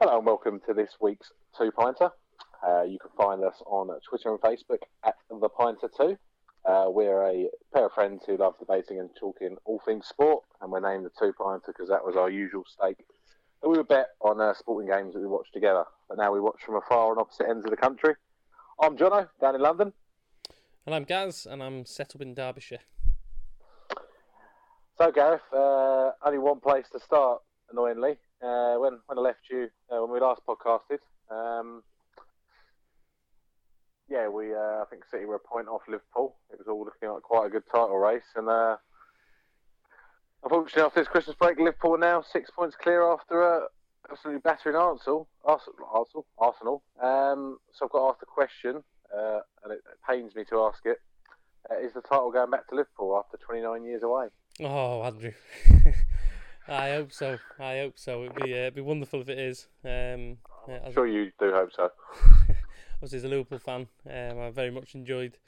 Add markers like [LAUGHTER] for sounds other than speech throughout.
Hello and welcome to this week's Two Pinter. Uh, you can find us on Twitter and Facebook at The Pinter 2. Uh, we're a pair of friends who love debating and talking all things sport, and we're named the Two Pinter because that was our usual stake that we would bet on uh, sporting games that we watched together. But now we watch from afar on opposite ends of the country. I'm Jono, down in London. And I'm Gaz, and I'm set up in Derbyshire. So, Gareth, uh, only one place to start, annoyingly. Uh, when when I left you, uh, when we last podcasted, um, yeah, we uh, I think City were a point off Liverpool. It was all looking like quite a good title race, and uh, unfortunately, after this Christmas break, Liverpool are now six points clear after a absolutely battering Arsenal. Arsenal, Arsenal. Um, so I've got to ask the question, uh, and it, it pains me to ask it: uh, Is the title going back to Liverpool after 29 years away? Oh, Andrew. [LAUGHS] I hope so. I hope so. It'd be uh, it'd be wonderful if it is. Um, yeah, I'm sure you do hope so. [LAUGHS] Obviously, as a Liverpool fan, um, I very much enjoyed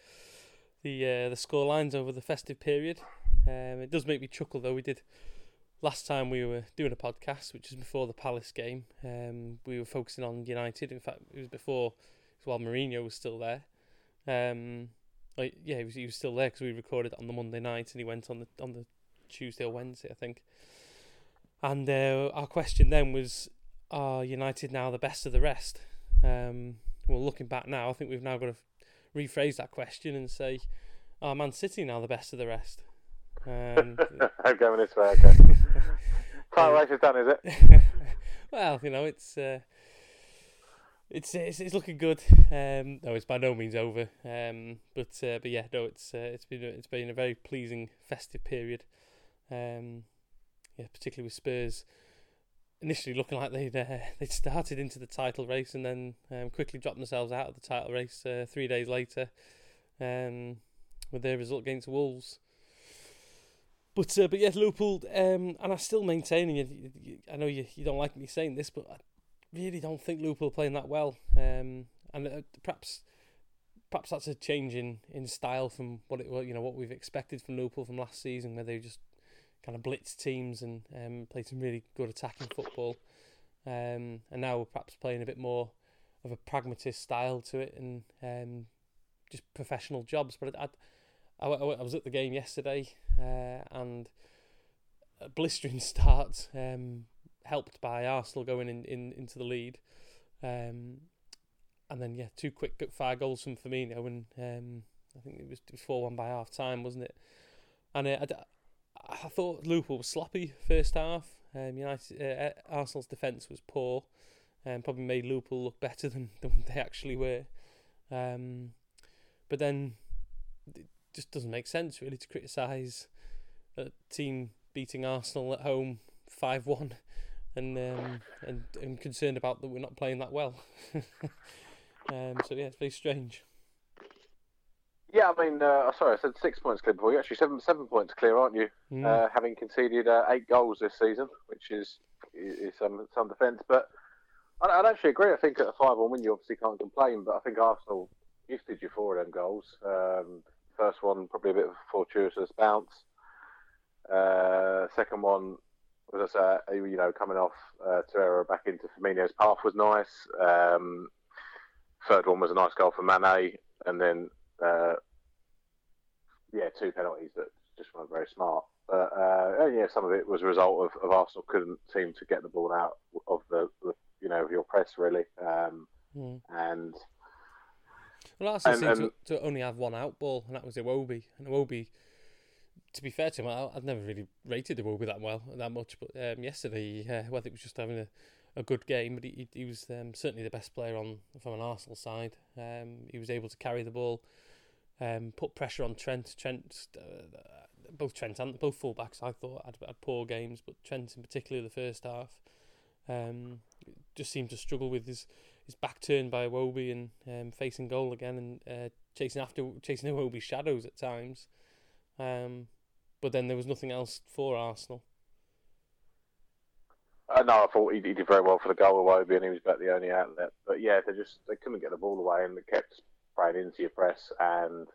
the uh, the score lines over the festive period. Um, it does make me chuckle though. We did last time we were doing a podcast, which was before the Palace game. Um, we were focusing on United. In fact, it was before, it was while Mourinho was still there. Um, like, yeah, he was, he was still there because we recorded on the Monday night, and he went on the on the Tuesday or Wednesday, I think. And uh, our question then was, are United now the best of the rest? Um, well, looking back now, I think we've now got to rephrase that question and say, are Man City now the best of the rest? Um, [LAUGHS] I'm going this way, okay. Title race is done, is it? [LAUGHS] well, you know, it's, uh, it's it's it's looking good. Um, no, it's by no means over. Um, but uh, but yeah, no, it's uh, it's been it's been a very pleasing festive period. Um, yeah, particularly with Spurs initially looking like they'd uh, [LAUGHS] they'd started into the title race and then um, quickly dropped themselves out of the title race uh, three days later, um, with their result against Wolves. But uh, but yeah, Liverpool, um, and I still maintain, and you, you, I know you, you don't like me saying this, but I really don't think Liverpool are playing that well, um, and uh, perhaps perhaps that's a change in, in style from what it you know what we've expected from Liverpool from last season, where they just kind of blitz teams and um, played some really good attacking football. Um, and now we're perhaps playing a bit more of a pragmatist style to it and um, just professional jobs. But I, I, I, was at the game yesterday uh, and a blistering [LAUGHS] start, um, helped by Arsenal going in, in into the lead. Um, and then, yeah, two quick fire goals from Firmino, and um, I think it was 4 1 by half time, wasn't it? And uh, I, I thought Liverpool was sloppy first half. Um, United, uh, Arsenal's defence was poor, and um, probably made Liverpool look better [LAUGHS] than, than they actually were. Um, but then it just doesn't make sense really to criticise a team beating Arsenal at home five one, [LAUGHS] and um, and and concerned about that we're not playing that well. [LAUGHS] um, so yeah, it's very strange. Yeah, I mean, uh, sorry, I said six points clear before. You're actually seven seven points clear, aren't you? Mm. Uh, having conceded uh, eight goals this season, which is is some some defence. But I'd, I'd, actually agree. I think at a five one win, you obviously can't complain. But I think Arsenal gifted you four of them goals. Um, first one probably a bit of a fortuitous bounce. Uh, second one was uh, you know coming off uh, Torreira back into Firmino's path was nice. Um, third one was a nice goal for Mane, and then uh, yeah, two penalties that just weren't very smart. But uh, yeah, some of it was a result of, of, Arsenal couldn't seem to get the ball out of the, the you know of your press really, um, mm. and. Well, Arsenal and, seemed to, to, only have one out ball, and that was Iwobi. And Iwobi, to be fair to him, I, have never really rated Iwobi that well, that much. But um, yesterday, uh, whether it was just having a, a good game, but he, he was um, certainly the best player on from an Arsenal side. Um, he was able to carry the ball um, put pressure on Trent. Trent, uh, both Trent and both fullbacks, I thought had, had poor games, but Trent in particular the first half um, just seemed to struggle with his, his back turned by Iwobi and um, facing goal again and uh, chasing after chasing [LAUGHS] Iwobi's shadows at times. Um, but then there was nothing else for Arsenal. Uh, no, I thought he, he, did very well for the goal Iwobi, and he was about the only outlet. But yeah, they just they couldn't get the ball away, and they kept spraying into your press and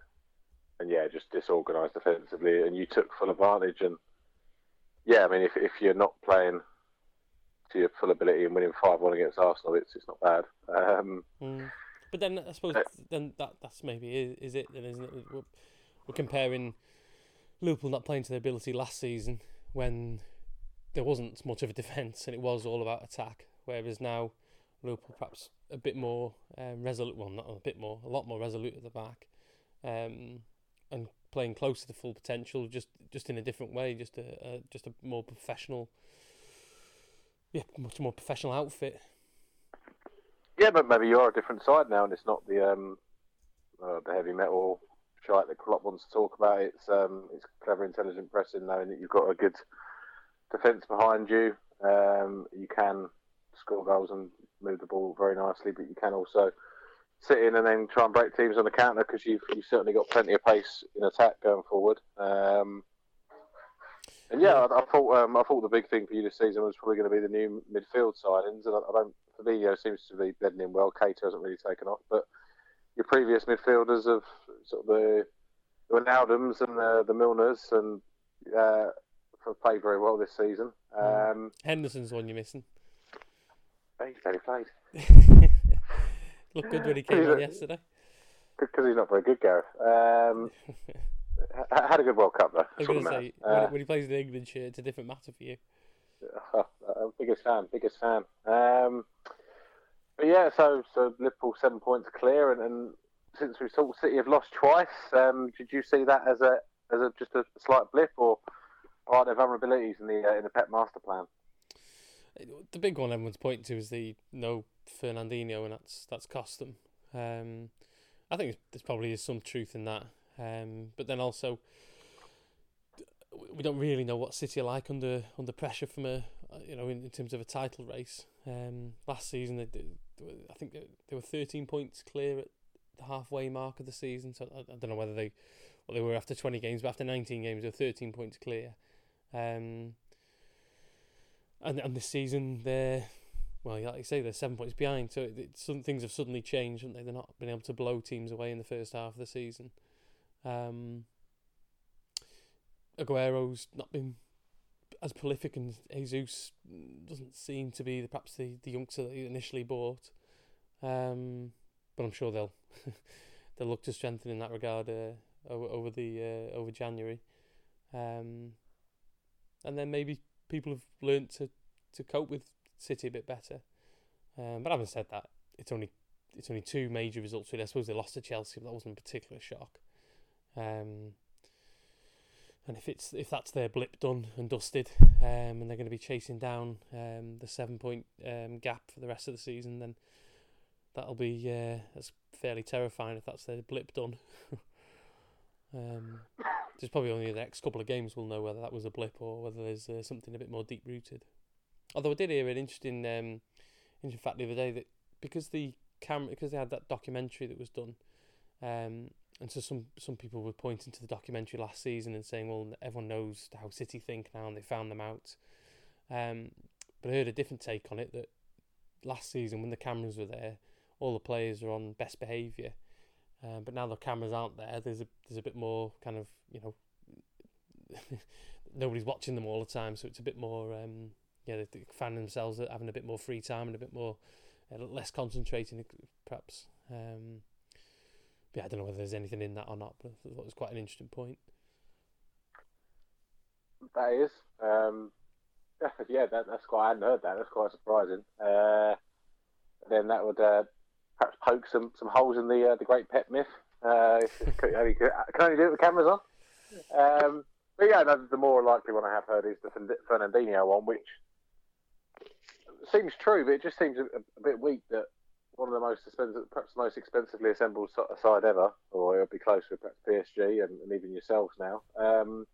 and yeah, just disorganised defensively, and you took full advantage. And yeah, I mean, if if you're not playing to your full ability and winning five one against Arsenal, it's it's not bad. Um, mm. But then I suppose uh, then that that's maybe is, is it then isn't it? We're, we're comparing Liverpool not playing to their ability last season when there wasn't much of a defence and it was all about attack, whereas now Liverpool perhaps a bit more um, resolute. Well, not a bit more, a lot more resolute at the back, um, and playing close to the full potential, just just in a different way, just a, a just a more professional, yeah, much more professional outfit. Yeah, but maybe you're a different side now, and it's not the um, uh, the heavy metal shite that Klopp wants to talk about. It's um, it's clever, intelligent pressing, knowing that you've got a good defence behind you. Um, you can score goals and move the ball very nicely, but you can also sit in and then try and break teams on the counter because you've, you've certainly got plenty of pace in attack going forward. Um, and yeah, I, I thought um, I thought the big thing for you this season was probably going to be the new midfield signings, and I, I don't. Fabinho seems to be bedding in well. Keita hasn't really taken off, but your previous midfielders of sort of the the Wijnaldums and the, the Milners and uh, have played very well this season. Hmm. Um, Henderson's one you're missing. He's very played. [LAUGHS] Looked good when he came out yesterday. Because he's not very good, Gareth. Um, [LAUGHS] had a good World Cup though. I was going to say uh, when, he plays the England shirt, it's a different matter for you. [LAUGHS] Uh, biggest fan, biggest fan. Um, but yeah, so so Liverpool seven points clear, and, and since we saw City have lost twice, um, did you see that as a as a just a slight blip, or are there vulnerabilities in the uh, in the Pep master plan? The big one everyone's pointing to is the no Fernandinho, and that's that's cost them. Um, I think there's probably some truth in that, um, but then also we don't really know what City are like under under pressure from a you know in, in terms of a title race. Um, last season, they, they, I think they, they were 13 points clear at the halfway mark of the season. So I, I don't know whether they well they were after 20 games, but after 19 games, they were 13 points clear. Um, and and this season they're well, like you say, they're seven points behind. So it, it, some things have suddenly changed, haven't they? They're not been able to blow teams away in the first half of the season. Um, Aguero's not been as prolific, and Jesus doesn't seem to be the, perhaps the, the youngster that he initially bought. Um, but I'm sure they'll [LAUGHS] they'll look to strengthen in that regard uh, over over the uh, over January. Um, and then maybe people have learnt to, to cope with City a bit better. Um, but having said that, it's only it's only two major results. Really, I suppose they lost to Chelsea, but that wasn't a particular shock. Um, and if it's if that's their blip done and dusted, um, and they're going to be chasing down um, the seven point um, gap for the rest of the season, then that'll be uh, that's fairly terrifying if that's their blip done. [LAUGHS] um, there's probably only the next couple of games we'll know whether that was a blip or whether there's uh, something a bit more deep rooted. Although I did hear an interesting, um, interesting fact the other day that because the camera, because they had that documentary that was done, um, and so some some people were pointing to the documentary last season and saying, well, everyone knows how City think now, and they found them out. Um, but I heard a different take on it that last season when the cameras were there, all the players were on best behaviour um, but now the cameras aren't there. There's a there's a bit more kind of you know [LAUGHS] nobody's watching them all the time, so it's a bit more um, yeah they, they find themselves having a bit more free time and a bit more uh, less concentrating perhaps. Um, yeah, I don't know whether there's anything in that or not, but I thought it was quite an interesting point. That is, um, [LAUGHS] yeah, that, that's quite. I hadn't heard that. That's quite surprising. Uh, then that would uh, perhaps poke some, some holes in the uh, the great Pep myth. Uh, can, only, can only do it with cameras on. Um, but yeah, no, the more likely one I have heard is the Fernandinho one, which seems true, but it just seems a, a bit weak that one of the most expensive, perhaps the most expensively assembled side ever, or it'll be close with perhaps PSG and, and even yourselves now, um,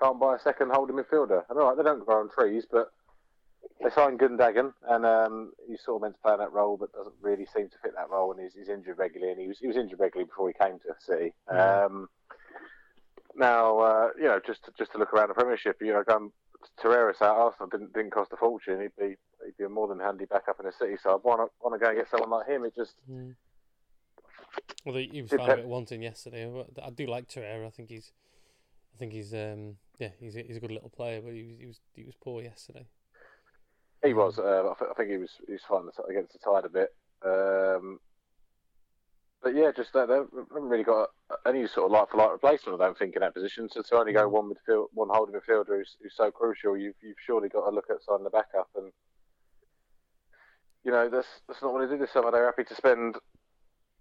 can't buy a second holding midfielder. I know they don't grow on trees, but they signed Gundogan, and um, he's sort of meant to play that role, but doesn't really seem to fit that role, and he's, he's injured regularly. And he was he was injured regularly before he came to City. Mm. Um, now, uh, you know, just to, just to look around the Premiership, you know, um, Torreira at Arsenal didn't didn't cost a fortune. He'd be he'd be a more than handy backup in the City side. Why not want to go and get someone like him? It just. Mm. Well, he was fine at wanting yesterday. I do like Torreira. I think he's, I think he's, um, yeah, he's a, he's a good little player, but he was he was he was poor yesterday. He was. Uh, I, th- I, think he was. He was fine against the tide a bit. Um, but yeah, just uh, they haven't really got any sort of like for like replacement. I don't think in that position. So to only go mm. one midfield, one holding midfielder who's, who's so crucial, you've you've surely got to look at signing the backup. And you know that's that's not what they did this summer. They're happy to spend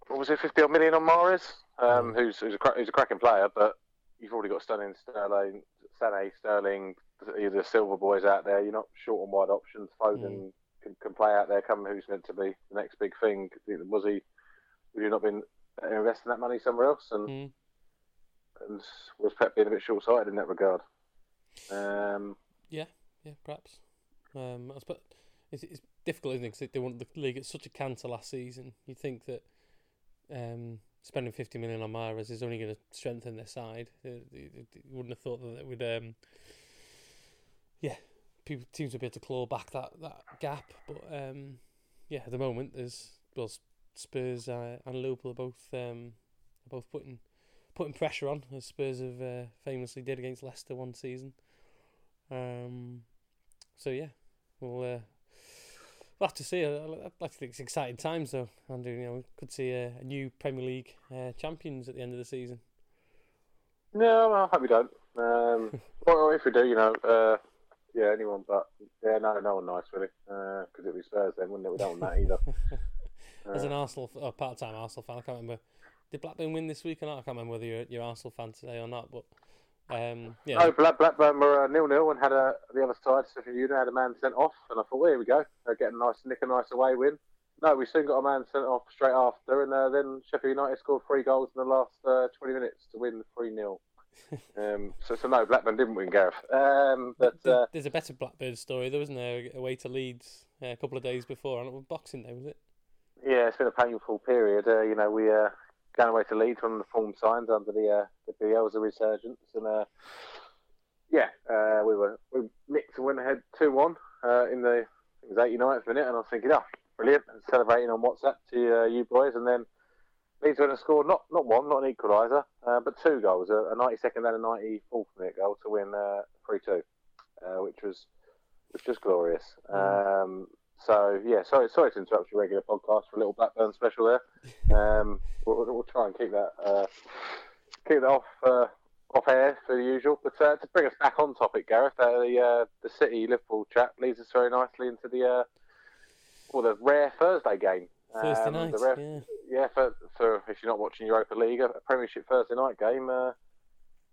what was it, fifty odd million on Mahrez, um, mm. who's who's a who's a cracking player, but you've already got Stunning Sterling, Sané, Sterling, the Silva boys out there. You're not short on wide options. Foden mm. can, can play out there. Come who's meant to be the next big thing? Was he? Would you not been investing that money somewhere else? And mm. and was Pep being a bit short sighted in that regard? Um, yeah, yeah, perhaps. Um, I suppose it's, it's difficult, isn't it? Because they want the league at such a canter last season. You think that um, spending 50 million on Mahrez is only going to strengthen their side. You wouldn't have thought that it would, um, yeah, people teams would be able to claw back that, that gap. But um, yeah, at the moment, there's well, Spurs uh, and Liverpool are both um, are both putting putting pressure on, as Spurs have uh, famously did against Leicester one season. Um, so yeah, we'll uh, we'll have to see. Like to think it's exciting times though, Andrew. You know, we could see a, a new Premier League uh, champions at the end of the season. No, I hope we don't. Um, [LAUGHS] or if we do, you know, uh, yeah, anyone, but yeah, no, no one nice really, because uh, it'd be Spurs then, wouldn't it? We don't want that either. [LAUGHS] As an Arsenal, uh, part-time Arsenal fan, I can't remember. Did Blackburn win this week or not? I can't remember whether you're, you're Arsenal fan today or not, but um, yeah. No, Black, Blackburn were uh, nil nil and had a the other side. Sheffield United had a man sent off, and I thought, well, here we go, they're getting a nice nick a nice away win. No, we soon got a man sent off straight after, and uh, then Sheffield United scored three goals in the last uh, 20 minutes to win three 0 um, so, so no, Blackburn didn't win, Gareth. Um, but uh, there's a better Blackburn story, There wasn't there? A away to Leeds uh, a couple of days before, on Boxing Day, was it? Yeah, it's been a painful period. Uh, you know, we uh, going away to Leeds, of the form signs under the uh, the Bielsa resurgence, and uh, yeah, uh, we were we nicked and went ahead two one uh, in the it was 89th minute, and I was thinking, oh, brilliant, and celebrating on WhatsApp to uh, you boys, and then Leeds went and scored not not one, not an equaliser, uh, but two goals, a, a 92nd and a 94th minute goal to win uh, three two, which was which was glorious. Mm. Um, so yeah, sorry, sorry to interrupt your regular podcast for a little Blackburn special there. [LAUGHS] Um, we'll, we'll, try and keep that uh, keep that off uh, off air for the usual. But uh, to bring us back on topic, Gareth, uh, the uh, the City Liverpool chat leads us very nicely into the uh, well the rare Thursday game. Thursday um, night, rare, yeah. Yeah, for, for if you're not watching Europa League, a Premiership Thursday night game.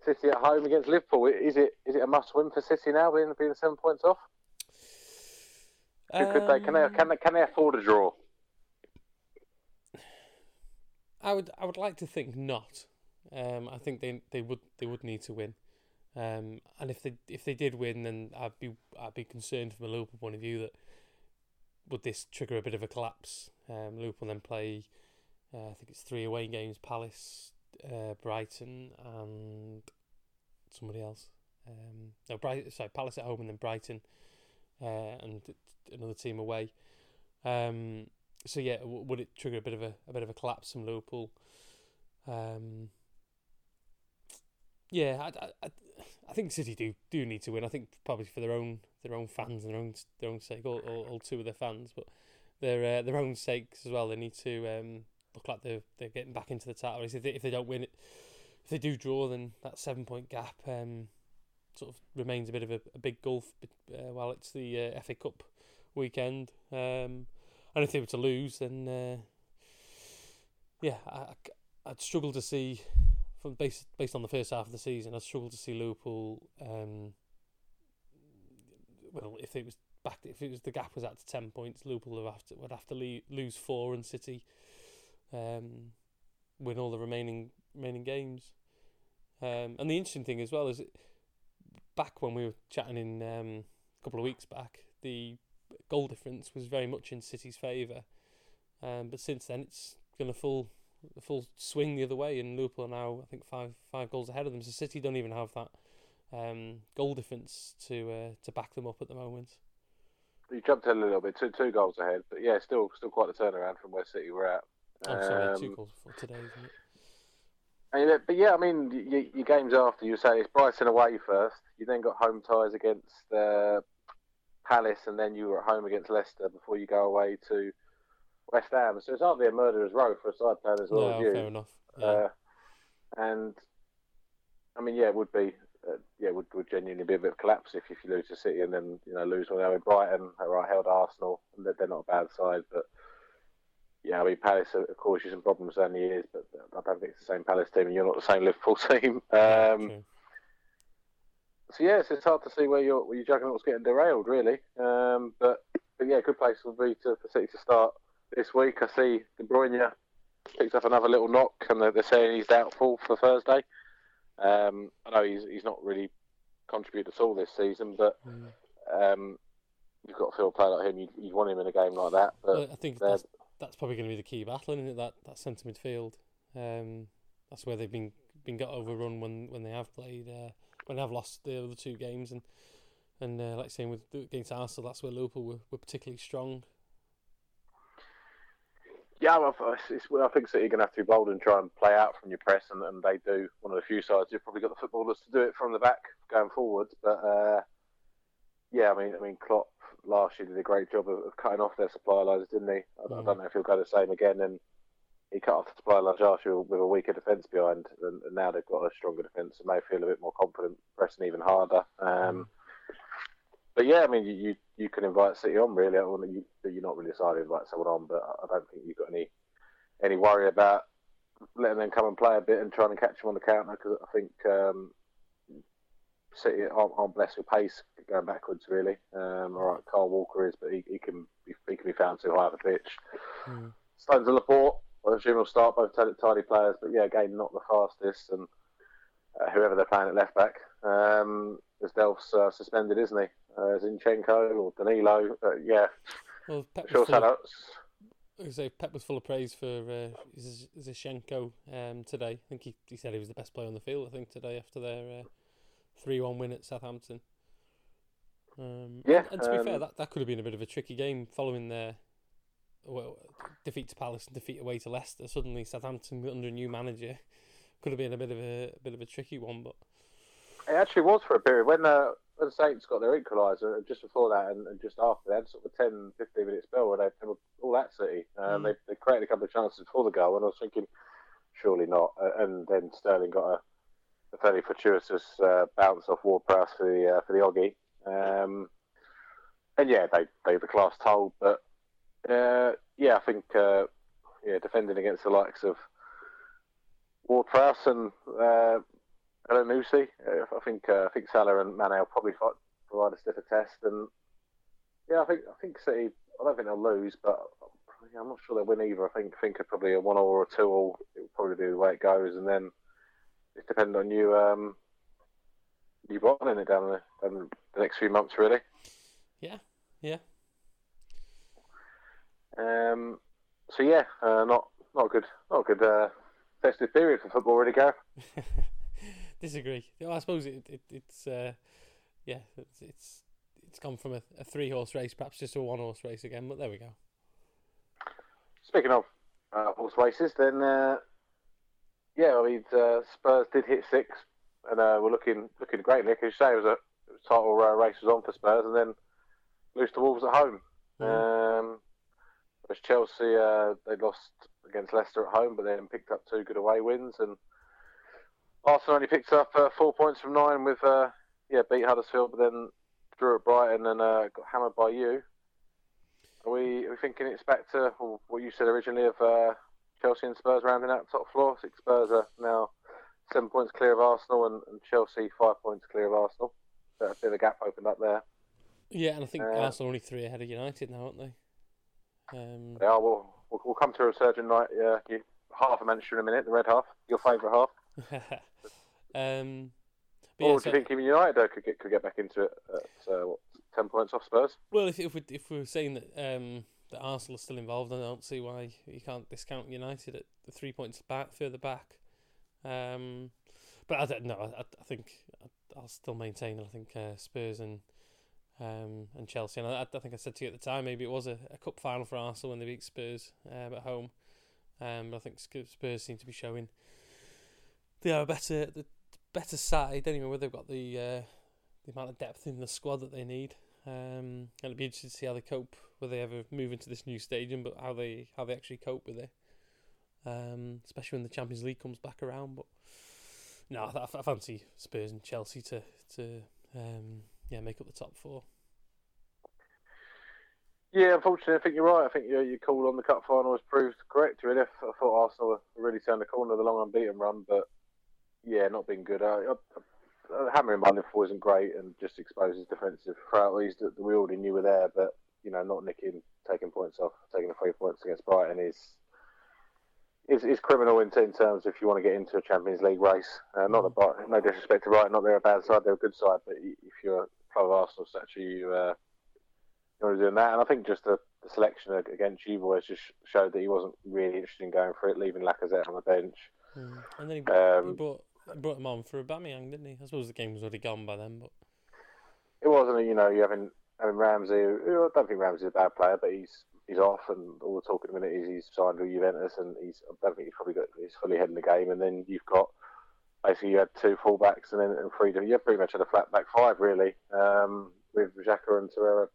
City at home against Liverpool. Is it is it a must win for City now, being being seven points off? Could they? Can they? Can they? Can they afford a draw? I would. I would like to think not. Um, I think they they would they would need to win. Um, and if they if they did win, then I'd be I'd be concerned from a Liverpool point of view that would this trigger a bit of a collapse. Um, Liverpool then play, uh, I think it's three away games: Palace, uh, Brighton, and somebody else. Um, no, Brighton. Sorry, Palace at home and then Brighton, uh, and another team away. Um, so yeah, w- would it trigger a bit of a, a bit of a collapse from Liverpool? Um, yeah, I, I, I think City do do need to win. I think probably for their own their own fans and their own their own sake, all, all, all two of their fans, but their uh, their own sakes as well. They need to um, look like they're they're getting back into the title race. If they, if they don't win it, if they do draw, then that seven point gap um, sort of remains a bit of a, a big gulf. Uh, while it's the uh, FA Cup weekend. Um, and if they were to lose, then uh, yeah, I, would struggle to see from based based on the first half of the season. I struggled to see Liverpool. Um, well, if it was back, if it was the gap was out to ten points, Liverpool would have to, would have to le- lose four, and City um, win all the remaining remaining games. Um, and the interesting thing as well is, back when we were chatting in um, a couple of weeks back, the goal difference was very much in City's favour. Um, but since then, it's gone a full a full swing the other way, and Liverpool are now I think five five goals ahead of them. So City don't even have that um, goal difference to uh, to back them up at the moment. You jumped in a little bit, two two goals ahead, but yeah, still still quite a turnaround from where City were at. Oh, sorry, two um, goals for today, isn't it? And, but yeah, I mean, your, your games after you say it's Brighton away first. You then got home ties against uh, Palace, and then you were at home against Leicester before you go away to West Ham. So it's hardly a murderer's row for a side playing as well no, as you. fair enough. Yeah. Uh, and I mean, yeah, it would be, uh, yeah, would would genuinely be a bit of collapse if, if you lose to City and then you know lose one in Brighton, who are held Arsenal, and they're, they're not a bad side, but. Yeah, I mean Palace caused you some problems down the years, but I don't think it's the same Palace team, and you're not the same Liverpool [LAUGHS] team. Yeah, Um, true. so yes, it's hard to see where your where your juggernaut's getting derailed, really. Um, but but yeah, good place will be to, for City to start this week. I see De Bruyne picks up another little knock, and they're, they're saying he's doubtful for Thursday. Um, I know he's he's not really contributed at all this season, but Mm. um, you've got to feel a player like him. You you want him in a game like that, Well, I think that's, that's probably going to be the key battle, isn't it? That that centre midfield. Um, that's where they've been been got overrun when when they have played uh, when they have lost the other two games, and and uh, like saying with against Arsenal, that's where Liverpool were, were particularly strong. Yeah, well, it's, it's, well, I think City are going to have to be bold and try and play out from your press, and, and they do. One of the few sides who've probably got the footballers to do it from the back going forwards. But uh, yeah, I mean, I mean, Klopp last year did a great job of, of cutting off their supply lines, didn't he? I, I Mm. don't know if he'll go the same again. And he cut off the supply lines last year with a weaker defence behind, and, and now they've got a stronger defence and they feel a bit more confident, pressing even harder. Um, but yeah, I mean, you, you, you can invite City on really. I mean, you, you're not really decided to invite someone on, but I don't think you've got any any worry about letting them come and play a bit and trying to catch them on the counter because I think um, City aren't, aren't blessed with pace going backwards really. Um, all right, Kyle Walker is, but he, he can be, he can be found too high of a pitch. Mm. Stones and Laporte, I assume will start both tidy players, but yeah, again not the fastest and. Uh, whoever they're playing at left back, um, as Delph's uh, suspended, isn't he? Uh, Zinchenko or Danilo, uh, yeah, Well, Pep was sure. full of, I say Pep was full of praise for uh, Zinchenko um, today. I think he, he said he was the best player on the field. I think today after their three one win at Southampton. Um, Yeah, and to be fair, um, that, that could have been a bit of a tricky game following their well, defeat to Palace and defeat away to Leicester. Suddenly, Southampton under a new manager could have been a bit of a, a bit of a tricky one. But It actually was for a period when uh, when Saints got their equaliser just before that and, and just after they had sort of a 10, 15 minute spell where they, were all at City. Um, Mm. they, they created a couple of chances for the goal and I was thinking, surely not. Uh, and then Sterling got a, a fairly fortuitous uh, bounce off Ward-Prowse for the uh, for the Oggy. Um, and yeah, they they the class told, but uh, yeah, I think uh, yeah, defending against the likes of Ward-Prowse and uh, Elyounoussi. Uh, I think uh, I think Salah and Mane will probably fight, provide a stiffer test, and yeah, I think I think City. I don't think they'll lose, but I'm not sure they'll win either. I think think probably a one or a two all. It will probably be the way it goes, and then it's dependent on you. Um, you bottling it down the, down the next few months, really. yeah, yeah, Um, so yeah, uh, not not good, not good uh, festive period for football, really, Gareth. [LAUGHS] disagree. I suppose it, it it's uh, yeah, it's it's, it's gone from a, a three horse race perhaps just a one horse race again. But there we go. Speaking of uh, horse races, then uh, yeah, I mean uh, Spurs did hit six, and uh, we're looking looking great. Nick, as you say, it was a it was title uh, race was on for Spurs, and then lose to Wolves at home. Mm. Um, whereas Chelsea uh, they lost against Leicester at home, but then picked up two good away wins, and Arsenal only picked up uh, four points from nine with uh, yeah beat Huddersfield, but then drew at Brighton and uh, got hammered by you. Are we, are we thinking it's back to what you said originally of uh, Chelsea and Spurs rounding out top floor? Six Spurs are now seven points clear of Arsenal, and, and Chelsea five points clear of Arsenal. So a bit of a gap opened up there. Yeah, and I think Uh, Arsenal are only three ahead of United now, aren't they? Um, They are. We'll, we'll, we'll come to a resurgent night. Yeah, you, half a Manchester in a minute. The red half, your favourite half. [LAUGHS] um, but or yeah, do so- you think even United though, could get could get back into it at uh, what, ten points off Spurs? Well, if if we if we're saying that um that Arsenal are still involved, then I don't see why you can't discount United at the three points back further back. Um, but I don't know. I, I think I'll still maintain. That I think uh, Spurs and um and Chelsea. And I, I think I said to you at the time maybe it was a, a cup final for Arsenal when they beat Spurs um, at home. Um, but I think Spurs seem to be showing they are a better the better side anyway. Where they've got the uh, the amount of depth in the squad that they need. Um, and it'll be interesting to see how they cope, whether they ever move into this new stadium, but how they how they actually cope with it. Um, especially when the Champions League comes back around. But no, I, I fancy Spurs and Chelsea to to um, yeah make up the top four. Yeah, unfortunately, I think you're right. I think your, your call on the cup final has proved correct. Really, I thought Arsenal really turned the corner of the long unbeaten run, but yeah, not been good. Uh, uh, hammering by Liverpool isn't great and just exposes defensive frailties that we already knew were there. But you know, not nicking, taking points off, taking the three points against Brighton is is, is criminal in, in terms if you want to get into a Champions League race. Uh, not Brighton, no disrespect to Brighton, not they're a bad side, they're a good side. But if you're a pro Arsenal statue, you uh, you're doing that. And I think just the, the selection against you boys just showed that he wasn't really interested in going for it, leaving Lacazette on the bench. Mm. And then he, um, he brought brought him on for Aubameyang, didn't he? I suppose the game was already gone by then, but it wasn't. You know, you having having Ramsey. I don't think Ramsey's a bad player, but he's he's off, and all the talk at the minute is he's signed with Juventus, and he's I don't think he's probably got he's fully head in the game. And then you've got basically you had two fullbacks and then and freedom. You pretty much had a flat back five really um, with Xhaka and Torreira.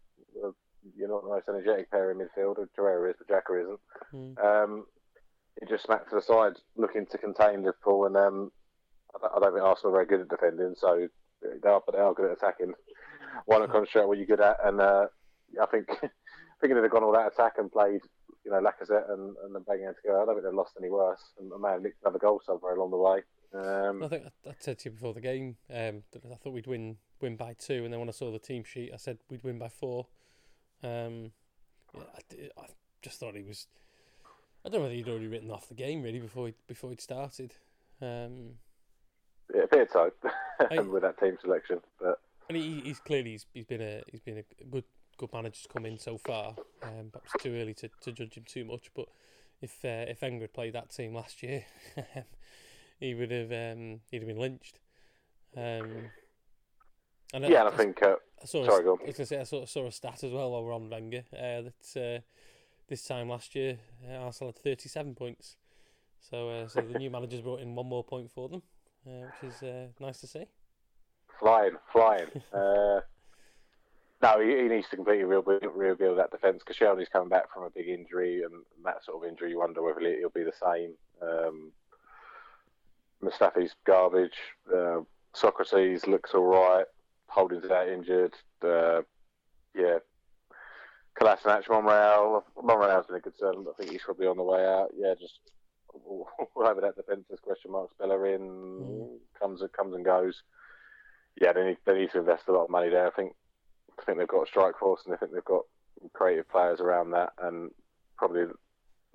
You're not the most energetic pair in midfield. Torreira is, but Xhaka isn't. Mm. Um, it just smacked to the side, looking to contain Liverpool, and um, I don't think Arsenal are very good at defending, so they are, but they are good at attacking. Why not concentrate what you're good at? And uh, I think [LAUGHS] thinking they'd have gone all that attack and played, you know, Lacazette and and then banging go, I don't think they've lost any worse. And I may have nicked another goal somewhere along the way. Um, I think I, I, said to you before the game um, that I thought we'd win win by two, and then when I saw the team sheet, I said we'd win by four. Um, yeah, I, I just thought he was. I don't know whether he'd already written off the game really before he, before he'd started. Um, it appeared so with that team selection. But and he, he's clearly he's, he's been a he's been a good good manager to come in so far. Um, perhaps too early to, to judge him too much, but if uh, if Wenger had played that team last year, [LAUGHS] he would have um, he'd have been lynched. Um, and yeah, I, I, I think. Uh, I saw sorry, a, go. I was gonna say I saw, saw a stat as well while we're on Wenger uh, that uh, this time last year uh, Arsenal had thirty seven points. So uh, so the new manager's brought in one more point for them which is uh, nice to see. Flying, flying. uh, [LAUGHS] no, he, he, needs to completely rebuild, that defence because Shelby's coming back from a big injury, and that sort of injury, you wonder whether he'll be the same. Um, Mustafi's garbage. Uh, Sokratis looks all right. Holding's out injured. Uh, yeah. Kolasinac, Monreal. Monreal's been a good. I think he's probably on the way out. Yeah, just [LAUGHS] whatever that defence is, question marks, Bellerin mm. comes and comes and goes. Yeah, they need, they need to invest a lot of money there. I think I think they've got a strike force and I think they've got creative players around that and probably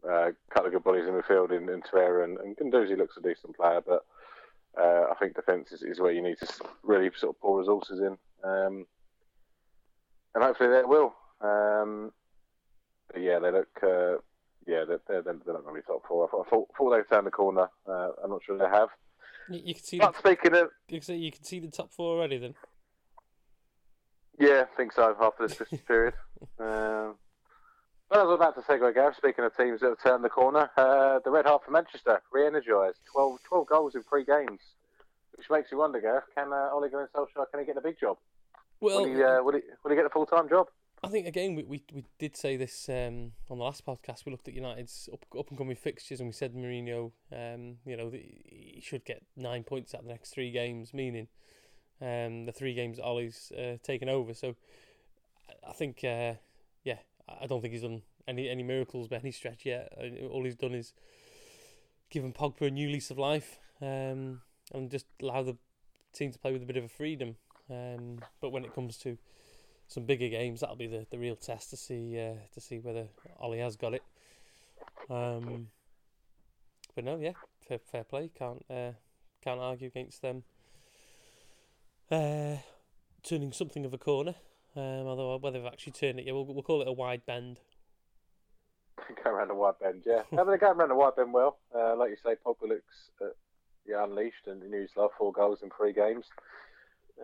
uh, a couple of good bodies in the field in, in Torreira and, and Guendouzi looks a decent player, but uh, I think defence is, is where you need to really sort of pour resources in. Um, and hopefully they will. Um, yeah, they look uh, yeah, they're, they're, they're not going to be top four. I thought, I thought they've turned the corner. Uh, I'm not sure they have. You, you can see. But the, speaking of, you can, see, you can see the top four already. Then. Yeah, I think so. After this Christmas [LAUGHS] period. Um, well, I was about to segue, Gav. Speaking of teams that have turned the corner, uh, the Red Heart for Manchester re-energised. 12, 12 goals in three games, which makes you wonder, Gav. Can uh, Ole Gunnar Solskjaer can he get a big job? Well, will he, uh, will he, will he get a full time job? I think again we, we, we did say this um, on the last podcast. We looked at United's up, up and coming fixtures and we said Mourinho, um, you know, he should get nine points out of the next three games, meaning um, the three games that Ole's uh, taken over. So I think, uh, yeah, I don't think he's done any any miracles by any stretch yet. Uh, all he's done is given Pogba a new lease of life um, and just allow the team to play with a bit of a freedom. Um, but when it comes to some bigger games, that'll be the, the real test to see uh, to see whether Ollie has got it. Um, but no, yeah, fair, fair play. Can't uh, can't argue against them. Uh, turning something of a corner, um, although whether they've actually turned it, yeah, we'll, we'll call it a wide bend. Go around the wide bend, yeah. no, they're going around the wide bend well. Uh, like you say, Pogba looks uh, yeah unleashed and news love four goals in three games,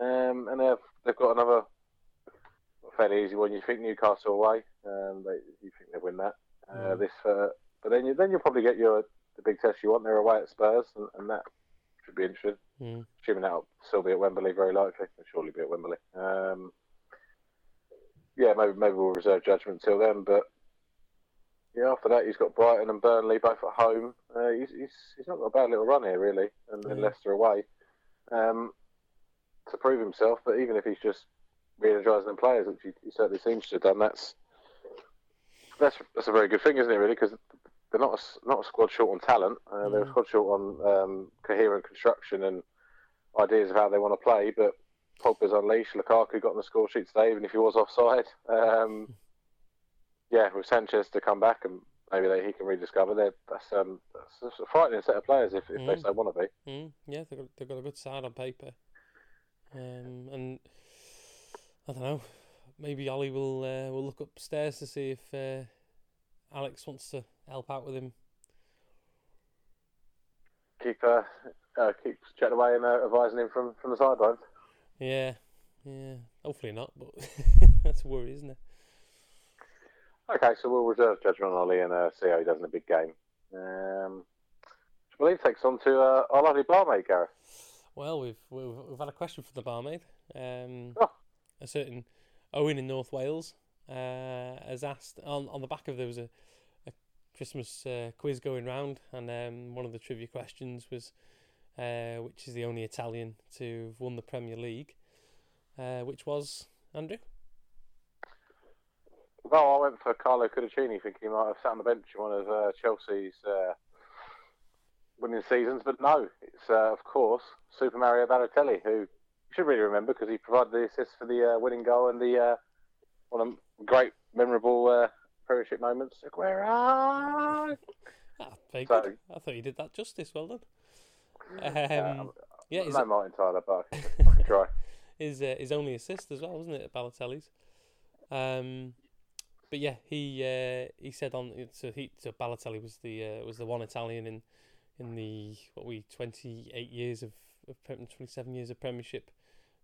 um, and they've they've got another fairly easy one. You think Newcastle away, um, they, you think they win that. Uh, mm. This, uh, but then you then you'll probably get your the big test you want. They're away at Spurs, and, and that should be interesting. Mm. Assuming that'll still be at Wembley, very likely. It'll surely be at Wembley. Um, yeah, maybe maybe we'll reserve judgment till then. But yeah, after that, he's got Brighton and Burnley both at home. Uh, he's, he's he's not got a bad little run here really, and then Yeah. Leicester away um, to prove himself. But even if he's just re-energising the players, which he, he certainly seems to have done, that's that's that's a very good thing, isn't it? Really, because they're not a, not a squad short on talent. Uh, They're a Mm. squad short on um, coherent construction and ideas of how they want to play. But Pogba's unleashed. Lukaku got on the score sheet today, even if he was offside. Um, yeah, with Sanchez to come back and maybe they, he can rediscover. They're, that's, um, that's a frightening set of players if, if they Mm. so want to be. Mm, yeah, they've got, they've got a good side on paper. Um, and I don't know, maybe Ollie will uh, will look upstairs to see if uh, Alex wants to help out with him. Keep uh, uh, keep chatting away and uh, advising him from, from the sidelines. Yeah, yeah. Hopefully not, but [LAUGHS] that's a worry, isn't it? Okay, so we'll reserve judgment on Ollie and uh, see how he does in a big game. Um, which I believe takes on to uh, our lovely barmaid, Gareth. Well, we've we've, we've had a question from the barmaid. Um, Oh. A certain Owen in North Wales uh, has asked on on the back of there was a, a Christmas uh, quiz going round, and um, one of the trivia questions was uh, which is the only Italian to have won the Premier League, uh, which was Andrew. Well, I went for Carlo Cudicini, thinking he might have sat on the bench in one of uh, Chelsea's uh, winning seasons, but no, it's of course Super Mario Balotelli, who should really remember because he provided the assist for the uh, winning goal and the uh, one of great memorable uh, Premiership moments. Aguero! Ah, So-. I thought you did that justice. Well done. Um, yeah, no Martin Tyler, but I can, I can [LAUGHS] try. his uh, his only assist as well, wasn't it, at Balotelli's? Um, but yeah, he uh, he said on so he so Balotelli was the uh, was the one Italian in in the what we twenty eight years of, of twenty seven years of Premiership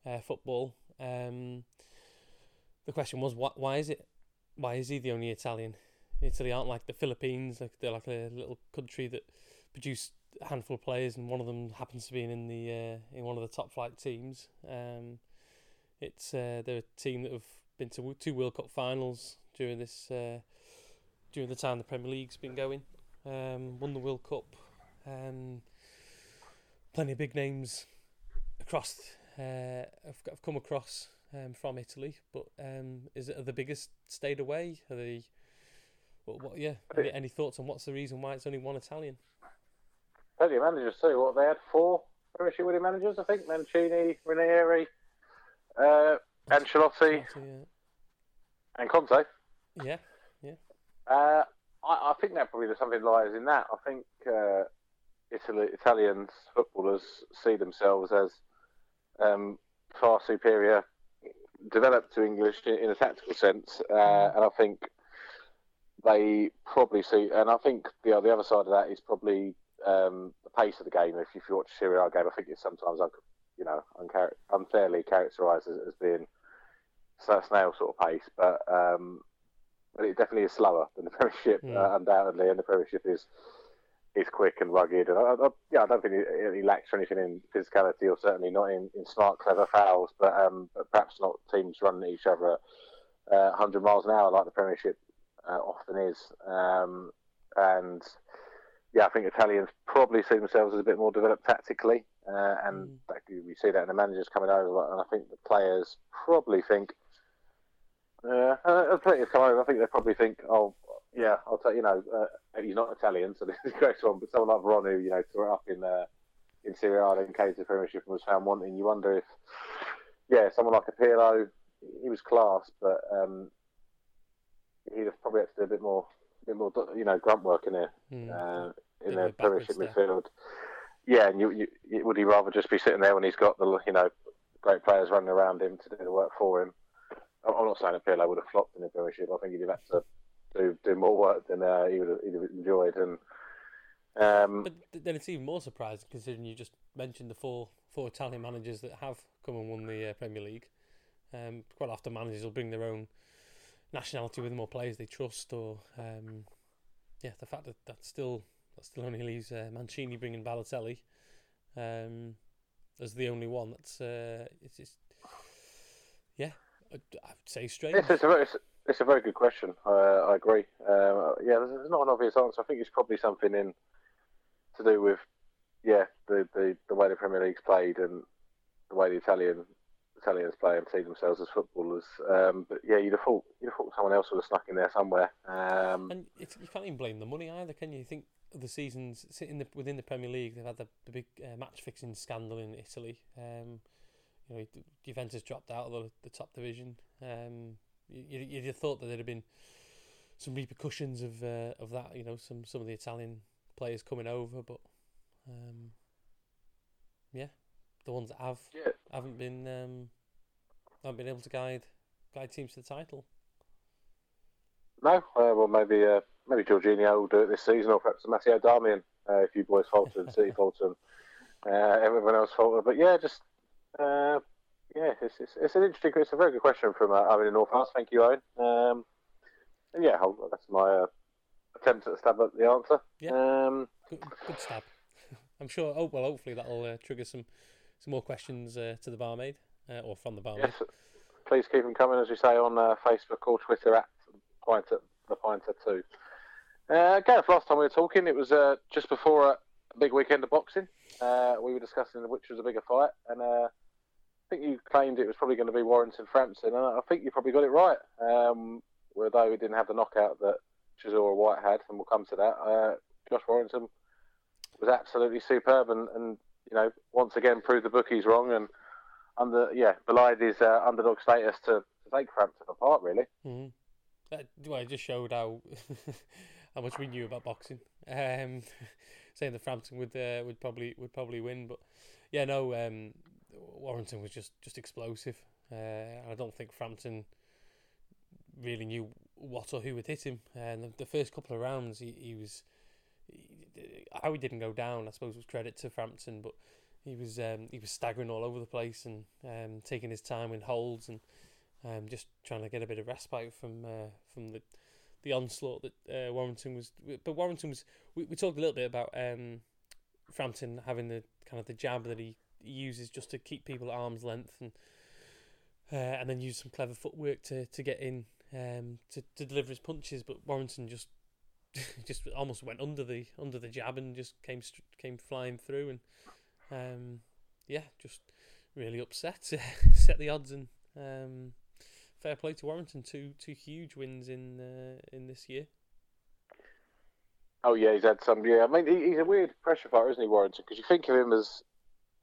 uh, football. Um, the question was why why is it why is he the only Italian? Italy aren't like the Philippines, like they're like a little country that produce a handful of players, and one of them happens to be in the uh, in one of the top flight teams. Um, it's uh, they're a team that have been to two World Cup finals during this uh, during the time the Premier League's been going. Um, won the World Cup. Um, plenty of big names across. Uh, have, have come across um, from Italy, but um, is it are the biggest stayed away? Are they? What, what yeah? Any, any thoughts on what's the reason why it's only one Italian? Plenty of managers too. What they had four Premiership winning managers, I think. Mancini, Ranieri, uh, Ancelotti, Chelsea, and Conte. Yeah, Uh, I, I think that probably there's something lies in that. I think uh, Italy, Italians footballers see themselves as um, far superior, developed to English in, a tactical sense, uh, and I think they probably see. And I think the the other side of that is probably um, the pace of the game. If you watch a Serie A game, I think it's sometimes un- you know unchar- unfairly characterised as, as being snail sort of pace, but um, but it definitely is slower than the Premiership, Mm. uh, undoubtedly, and the Premiership is is quick and rugged. And I, I, yeah, I don't think he, he lacks anything in physicality, or certainly not in, in smart, clever fouls, but, um, but perhaps not teams running at each other at uh, 100 miles an hour like the Premiership uh, often is. Um, and yeah, I think Italians probably see themselves as a bit more developed tactically, uh, and Mm. that, we see that in the managers coming over. And I think the players probably think uh, uh, plenty have come over. I think they probably think, oh, yeah, I'll tell you know, uh, he's not Italian, so [LAUGHS] this is a great one. But someone like Veron, who you know, tore it up in uh, in Serie A in case the Premiership and was found wanting. You wonder if, yeah, someone like a Pirlo, he was class, but um, he'd have probably had to do a bit more, bit more, you know, grunt work in there Mm. uh, in the a Premiership midfield. Yeah, and you, you, would he rather just be sitting there when he's got the, you know, great players running around him to do the work for him? I'm I'm not saying that Pirlo would have flopped in the Premiership. I think he'd have had to do do more work than uh, he would have, he'd have enjoyed. And um, But then it's even more surprising considering you just mentioned the four four Italian managers that have come and won the uh, Premier League. Um, quite often managers will bring their own nationality with them or players they trust, or um, yeah, the fact that that still that still only leaves uh, Mancini bringing Balotelli um, as the only one. That's uh, it's just yeah. I'd say strange. It's, it's, it's, a very good question. Uh, I agree. Uh, yeah, there's, there's, not an obvious answer. I think it's probably something in to do with yeah the, the, the way the Premier League's played and the way the Italian Italians play and see themselves as footballers. Um, but yeah, you'd have thought you'd have thought someone else would have snuck in there somewhere. Um, and you can't even blame the money either, can you? you think the seasons sitting the, within the Premier League, they've had the, the big uh, match fixing scandal in Italy. Um, you know, Juventus dropped out of the, the top division. Um, you, you'd have thought that there'd have been some repercussions of uh, of that. You know, some some of the Italian players coming over, but um, yeah, the ones that have yeah. haven't been um, haven't been able to guide guide teams to the title. No, uh, well maybe uh, maybe Jorginho will do it this season, or perhaps Matteo Darmian uh, if you boys falter and City [LAUGHS] falter uh, everyone else falter. But yeah, just uh, yeah, it's, it's, it's an interesting, it's a very good question from uh, Owen in North House. Thank you, Owen. Um, and yeah, I'll, that's my uh, attempt at a stab at the answer. Yeah, um, good, good stab. [LAUGHS] I'm sure. Oh well, hopefully that'll uh, trigger some some more questions uh, to the barmaid uh, or from the barmaid. Yes, please keep them coming, as we say on uh, Facebook or Twitter at Pointer the Pointer Two. Uh, Gareth, last time we were talking, it was uh, just before a big weekend of boxing. Uh, we were discussing which was a bigger fight, and uh, think you claimed it was probably going to be Warrington Frampton, and I think you probably got it right. Um, although we didn't have the knockout that Chisora Whyte had, and we'll come to that. Uh, Josh Warrington was absolutely superb, and, and you know once again proved the bookies wrong, and under yeah belied his uh, underdog status to, to take Frampton apart really. Mm-hmm. That, well, it just showed how [LAUGHS] how much we knew about boxing. Um, [LAUGHS] saying that Frampton would uh, would probably would probably win, but yeah, no, um, Warrington was just just explosive. Uh, I don't think Frampton really knew what or who would hit him. And the, the first couple of rounds, he, he was he, how he didn't go down. I suppose was credit to Frampton, but he was um, he was staggering all over the place and um, taking his time in holds and um, just trying to get a bit of respite from uh, from the the onslaught that uh, Warrington was. But Warrington was. We, we talked a little bit about um, Frampton having the kind of the jab that he uses just to keep people at arm's length and uh, and then use some clever footwork to, to get in um, to, to deliver his punches. But Warrington just [LAUGHS] just almost went under the under the jab and just came came flying through and um, yeah, just really upset [LAUGHS] set the odds and um, fair play to Warrington. Two two huge wins in uh, in this year. Oh yeah, he's had some. Yeah, I mean he's a weird pressure fighter, isn't he, Warrington? Because you think of him as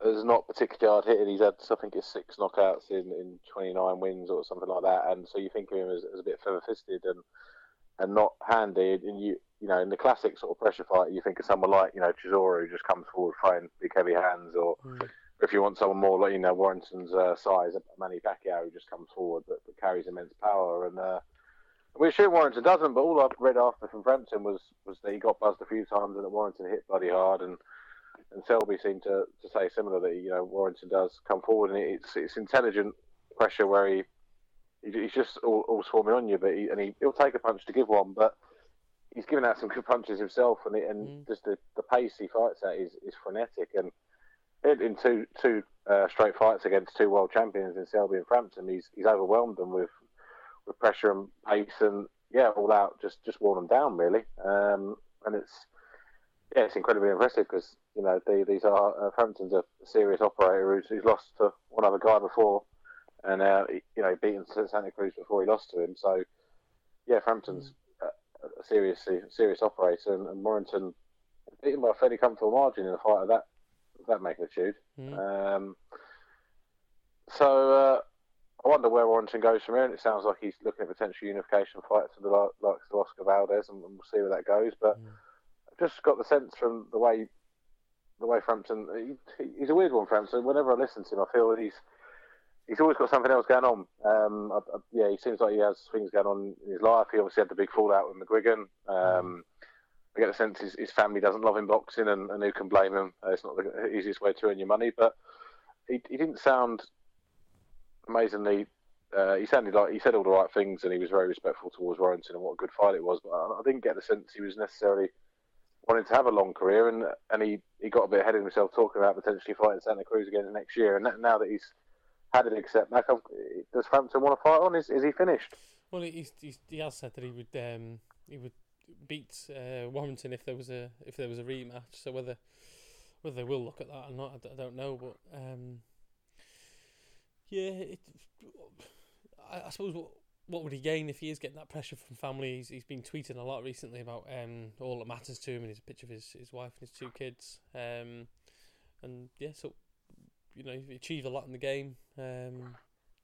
as not particularly hard hitting. He's had I think it's six knockouts in, in twenty nine wins or something like that, and so you think of him as, as a bit feather fisted and and not handy. And you you know in the classic sort of pressure fight, you think of someone like you know Chisora who just comes forward throwing big heavy hands, or mm if you want someone more like you know Warrington's uh, size, Manny Pacquiao who just comes forward but, but carries immense power, and uh, we assume Warrington doesn't. But all I've read after from Frampton was was that he got buzzed a few times and that Warrington hit bloody hard, and and Selby seemed to, to say similarly. you know Warrington does come forward and it's it's intelligent pressure where he, he's just all, all swarming on you, but he, and he, he'll take a punch to give one, but he's given out some good punches himself, and it, and mm. just the, the pace he fights at is, is frenetic and in two two uh, straight fights against two world champions in Selby and Frampton, he's he's overwhelmed them with with pressure and pace, and yeah, all out, just just worn them down really. Um, and it's yeah, it's incredibly impressive because you know they, these are uh, Frampton's a serious operator who's, who's lost to one other guy before, and uh, you know beaten Santa Cruz before he lost to him. So yeah, Frampton's mm. a, serious serious operator, and, and Warrington beaten by a fairly comfortable margin in a fight of that that magnitude. Mm. Um, so uh, I wonder where Warrington goes from here. And it sounds like he's looking at potential unification fights with the likes of Oscar Valdez, and, we'll see where that goes. But mm. Just got the sense from the way the way Frampton, he, he's a weird one, Frampton. Whenever I listen to him, I feel that he's he's always got something else going on. Um, I, I, yeah, he seems like he has things going on in his life. He obviously had the big fallout with McGuigan. Um. I get the sense his, his family doesn't love him boxing, and, and who can blame him? Uh, it's not the easiest way to earn your money, but he, he didn't sound amazingly. Uh, he sounded like he said all the right things, and he was very respectful towards Warrington and what a good fight it was. But I, I didn't get the sense he was necessarily wanting to have a long career, and and he, he got a bit ahead of himself talking about potentially fighting Santa Cruz again next year. And now that he's had a big setback. Does Frampton want to fight on? Is is he finished? Well, he's, he's, he has said that he would um, he would beat uh, Warrington if there was a if there was a rematch. So whether whether they will look at that or not, I, don't know. But um, yeah, it, I, I, suppose what what would he gain if he is getting that pressure from family? He's, he's been tweeting a lot recently about um, all that matters to him and his picture of his, his wife and his two kids. Um, and yeah, so you know, he achieved a lot in the game. Um,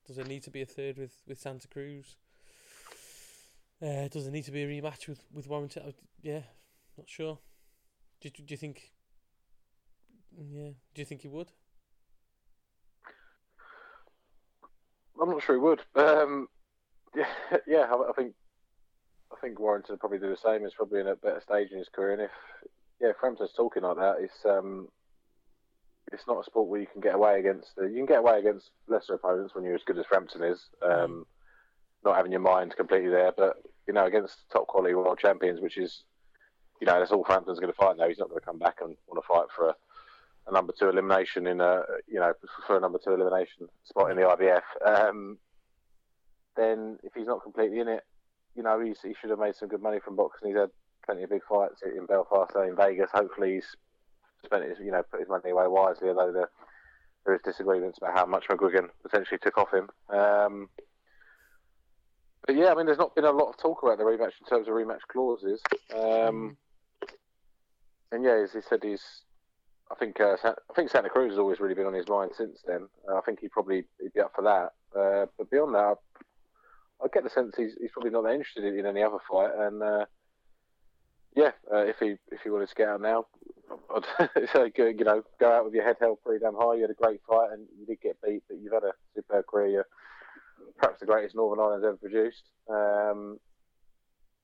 does there need to be a third with, with Santa Cruz? Uh, does there need to be a rematch with with Warrington? Yeah, not sure. Do, do you think? Yeah, do you think he would? I'm not sure he would. Um, yeah, [LAUGHS] yeah, I, I, think I think Warrington would probably do the same. He's probably in a better stage in his career, and if yeah, Frampton's talking like that, it's um, it's not a sport where you can get away against. The, you can get away against lesser opponents when you're as good as Frampton is. Um, mm. not having your mind completely there, but you know, against top quality world champions, which is, you know, that's all Frampton's going to fight now. He's not going to come back and want to fight for a, a, number two elimination in a, you know, for a number two elimination spot in the IBF. Um, then if he's not completely in it, you know, he's, he should have made some good money from boxing. He's had plenty of big fights in Belfast and in Vegas. Hopefully, he's spent his, you know, put his money away wisely. Although there, there is disagreements about how much McGuigan potentially took off him. Um, but yeah, I mean, there's not been a lot of talk about the rematch in terms of rematch clauses. Um, and yeah, as he said, he's. I think uh, I think Santa Cruz has always really been on his mind since then. Uh, I think he probably he'd be up for that. Uh, but beyond that, I, get the sense he's, he's probably not that interested in, in any other fight. And uh, yeah, uh, if he if he wanted to get out now, [LAUGHS] you know go out with your head held pretty damn high. You had a great fight and you did get beat, but you've had a superb career. You're, perhaps the greatest Northern Ireland's ever produced. Um,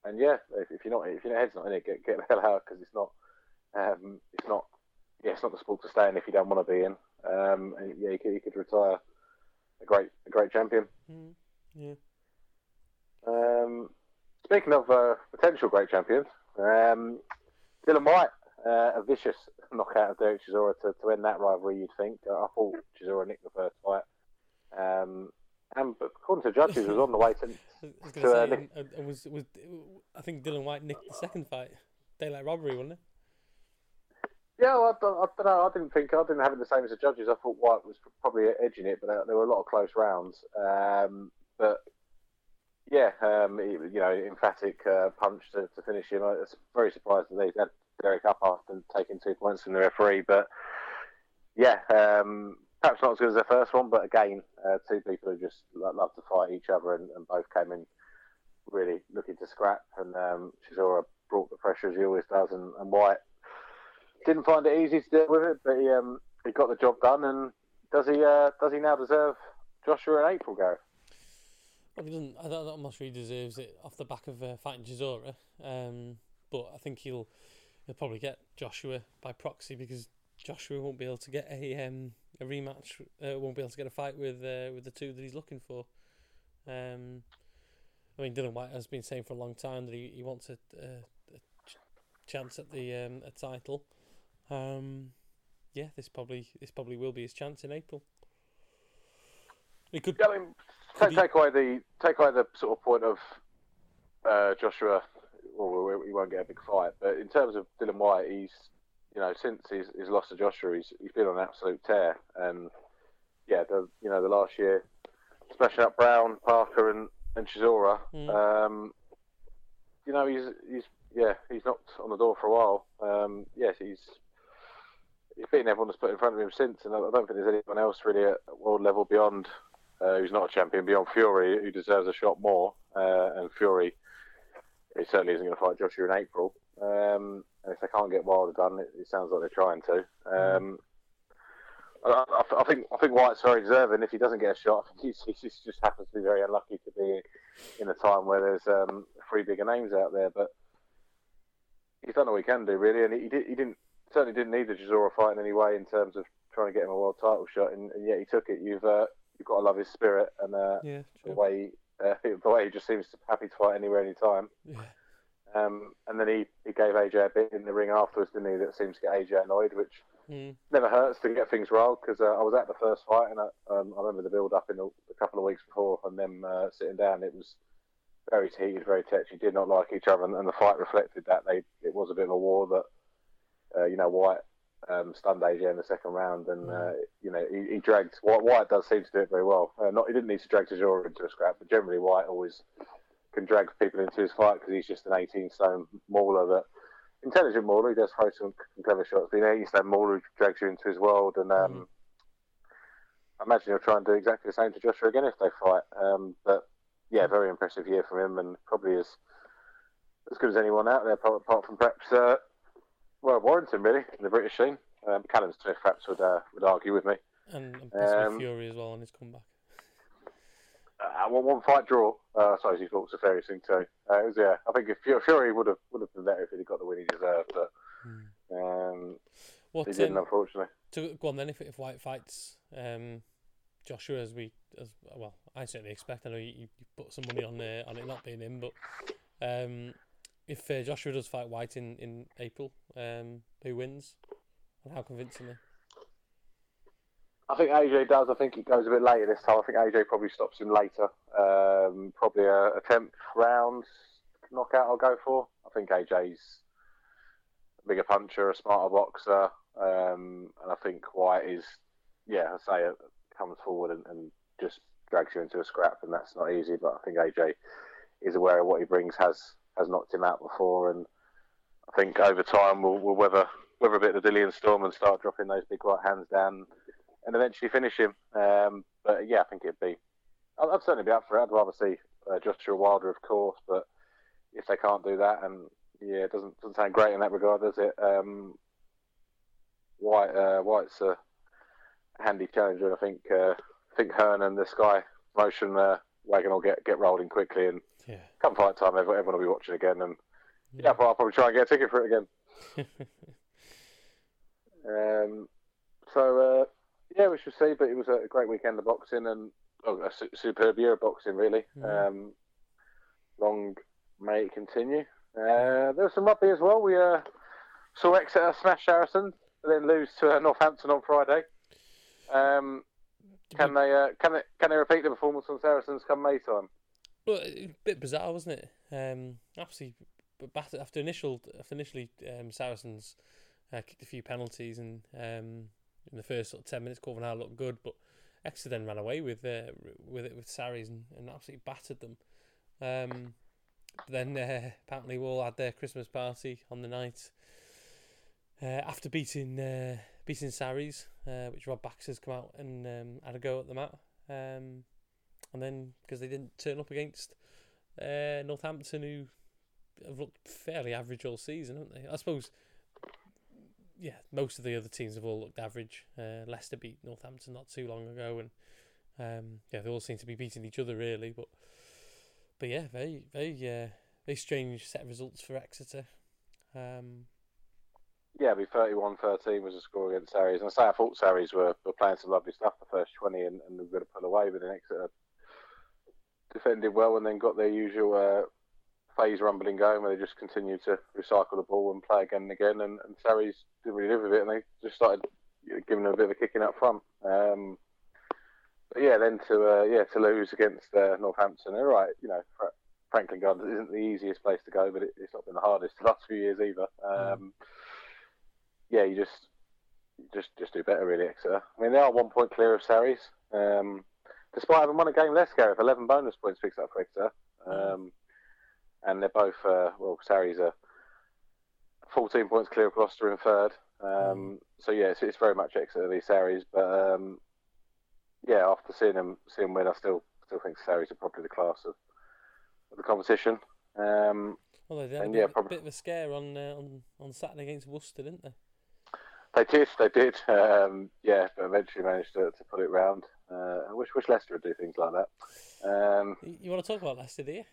and yeah, if, if, you're not, if your head's not in it, get get the hell out because it's not, um, it's not, yeah, it's not the sport to stay in if you don't want to be in. Um, and yeah, you could, you could retire a great, a great champion. Mm, yeah. Um, speaking of uh, potential great champions, um, Dillian Whyte, uh, a vicious knockout of Derek Chisora to, to end that rivalry. You'd think. I thought Chisora nicked the first fight. Um, and according to judges, was on the way to. [LAUGHS] I to, uh, say, uh, was was I think Dillian Whyte nicked the second fight, daylight robbery, wasn't it? Yeah, well, I, I, don't know. I didn't think I didn't have it the same as the judges. I thought White was probably edging it, but there, there were a lot of close rounds. Um, but yeah, um, you know, emphatic uh, punch to, to finish him. I was very surprised that they had Derek up after taking two points from the referee. But yeah, um, perhaps not as good as the first one, but again, uh, two people who just love to fight each other and, and, both came in really looking to scrap. And um, Chisora brought the pressure as he always does, and, and Whyte didn't find it easy to deal with it, but he um, he got the job done. And does he uh, does he now deserve Joshua and April, Gareth? Doesn't. I don't, sure he deserves it off the back of uh, fighting Chisora, um, but I think he'll he'll probably get Joshua by proxy because Joshua won't be able to get a um, a rematch. Uh, won't be able to get a fight with uh, with the two that he's looking for. Um, I mean, Dillian Whyte has been saying for a long time that he, he wants a, a, a chance at the um, a title. Um, yeah, this probably this probably will be his chance in April. He could. I mean, take, take away the take away the sort of point of uh, Joshua. Well, he won't get a big fight, but in terms of Dillian Whyte, he's you know, since his, his loss to Joshua, he's, he's been on an absolute tear. And yeah, the you know the last year, smashing up Brown, Parker, and and Chisora. Mm. Um, you know, he's he's yeah, he's knocked on the door for a while. Um, yes, he's he's beaten everyone that's put in front of him since, and I don't think there's anyone else really at world level beyond uh, who's not a champion beyond Fury who deserves a shot more. Uh, and Fury, he certainly isn't going to fight Joshua in April. Um, and if they can't get Wilder done, it, it sounds like they're trying to. Um, I, I, think I think Whyte's very deserving. If he doesn't get a shot, I [LAUGHS] he just happens to be very unlucky to be in a time where there's um, three bigger names out there. But he's done all he can do, really, and he, did, he didn't certainly didn't need the Chisora fight in any way in terms of trying to get him a world title shot, and, and yet he took it. You've uh, you've got to love his spirit and uh, yeah, the way uh, [LAUGHS] the way he just seems to happy to fight anywhere, anytime. Yeah. Um, and then he, he gave AJ a bit in the ring afterwards, didn't he? That seems to get AJ annoyed, which Mm. Never hurts to get things rolled because uh, I was at the first fight and I, um, I remember the build up in a, a, couple of weeks before and them uh, sitting down. It was very heated, very touchy. Did not like each other, and, and, the fight reflected that. They it was a bit of a war that uh, you know Whyte um, stunned AJ in the second round, and uh, mm. you know he, he dragged. Whyte, Whyte does seem to do it very well. Uh, not he didn't need to drag Chisora into a scrap, but generally Whyte always can drag people into his fight because he's just an 18 stone mauler that intelligent mauler. He does throw some clever shots, but an 18 stone mauler who drags you into his world, and um, mm. I imagine he'll try and do exactly the same to Joshua again if they fight. Um, but yeah, very impressive year from him, and probably as as good as anyone out there, apart, apart from perhaps uh, well Warrington really in the British scene. Um, Callum Smith perhaps would uh, would argue with me, and, and possibly um, Fury as well on his comeback. Uh, one, one fight draw. Uh, I suppose he thought it was a fair thing too. Uh, it was, yeah, I think if Fury would have would have been better if he'd got the win he deserved, but hmm. um, what, he didn't, um, unfortunately. To go on then, if if Whyte fights um, Joshua, as we as well, I certainly expect. I know you, you put some money on uh, on it not being him, but um, if uh, Joshua does fight Whyte in in April, um, who wins, and how convincingly? I think AJ does. I think it goes a bit later this time. I think AJ probably stops him later. Um, probably a, a tenth round knockout. I'll go for. I think AJ's a bigger puncher, a smarter boxer, um, and I think Whyte is, yeah, I say it comes forward and, and just drags you into a scrap, and that's not easy. But I think AJ is aware of what he brings, has has knocked him out before, and I think over time we'll, we'll weather weather a bit of the Dillian storm and start dropping those big right hands down, and eventually finish him. Um, but yeah, I think it'd be. I'd, I'd certainly be up for it. I'd rather see uh, Joshua Wilder, of course, but if they can't do that, and yeah, it doesn't doesn't sound great in that regard, does it? Um, Whyte uh, Whyte's a handy challenger, and I think uh, I think Hearn and this guy motion uh, wagon will get get rolling quickly, and yeah. come fight time, everyone, will be watching again, and yeah, yeah I'll probably try and get a ticket for it again. [LAUGHS] um, so uh, yeah, we should see, but it was a great weekend of boxing and oh, a su- superb year of boxing, really. Mm. Um, long may it continue. Uh, there was some rugby as well. We uh, saw Exeter smash Saracens, and then lose to uh, Northampton on Friday. Um, can they uh, can they can they repeat the performance on Saracens come May time? Well, a bit bizarre, wasn't it? Um, obviously, but after initial after initially um, Saracens uh, kicked a few penalties and um, in the first sort of ten minutes, Covenham looked good, but Exeter then ran away with uh, with it with Sarries and, and absolutely battered them. Um, then uh, apparently all had their Christmas party on the night uh, after beating uh, beating Sarries, uh, which Rob Baxter's come out and um, had a go at them at. Um, and then because they didn't turn up against uh, Northampton, who have looked fairly average all season, haven't they? I suppose, yeah, most of the other teams have all looked average. Uh, Leicester beat Northampton not too long ago, and um, yeah, they all seem to be beating each other really. But but yeah, very very uh, very strange set of results for Exeter. Um, yeah, be 31-13 was the score against Sarries. And I say I thought Sarries were, were playing some lovely stuff the first 20 and, and were going to pull away, but then Exeter defended well and then got their usual uh, phase rumbling going where they just continued to recycle the ball and play again and again. And, and Sarries didn't really live with it and they just started giving them a bit of a kicking up front. Um, but yeah, then to uh, yeah to lose against uh, Northampton, they're right. You know, Franklin Gardens isn't the easiest place to go, but it, it's not been the hardest the last few years either. Um, mm yeah, you just just just do better really, Exeter. I mean, they are one point clear of Sarries, um, despite having won a game less. Gareth, eleven bonus points picks up for Exeter, um, and they're both uh, well, Sarries are fourteen points clear of Gloucester in third. Um, mm. So yeah, it's, it's, very much Exeter v Sarries, but um, yeah, after seeing them seeing win, I still still think Sarries are probably the class of, of the competition. Um, well, they had a, bit, yeah, probably... bit of a scare on uh, on on Saturday against Worcester, didn't they? They did, they did. [LAUGHS] Um, yeah, but eventually managed to, to put it round. Uh, I wish, wish Leicester would do things like that. Um, you want to talk about Leicester, do you?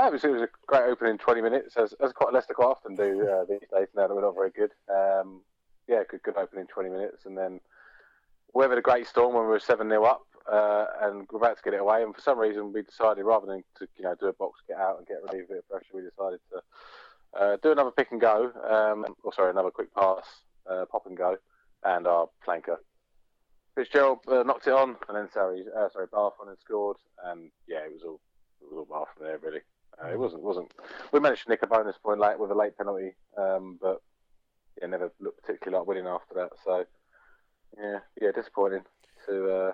it was, it was a great opening 20 minutes, as, as quite Leicester quite often do [LAUGHS] uh, these days now that we're not very good. Um, yeah, good, good opening 20 minutes, and then we had a great storm when we were 7 0 up. Uh, and we're about to get it away, and for some reason we decided rather than to you know do a box get out and get rid of a bit of pressure, we decided to uh, do another pick and go, um, or sorry, another quick pass uh, pop and go, and our flanker. Fitzgerald uh, knocked it on, and then sorry, uh, sorry, Bath on and scored, and yeah, it was all it was all Bath from there really. Uh, it wasn't wasn't. We managed to nick a bonus point late with a late penalty, um, but yeah, never looked particularly like winning after that. So yeah, yeah, disappointing to uh,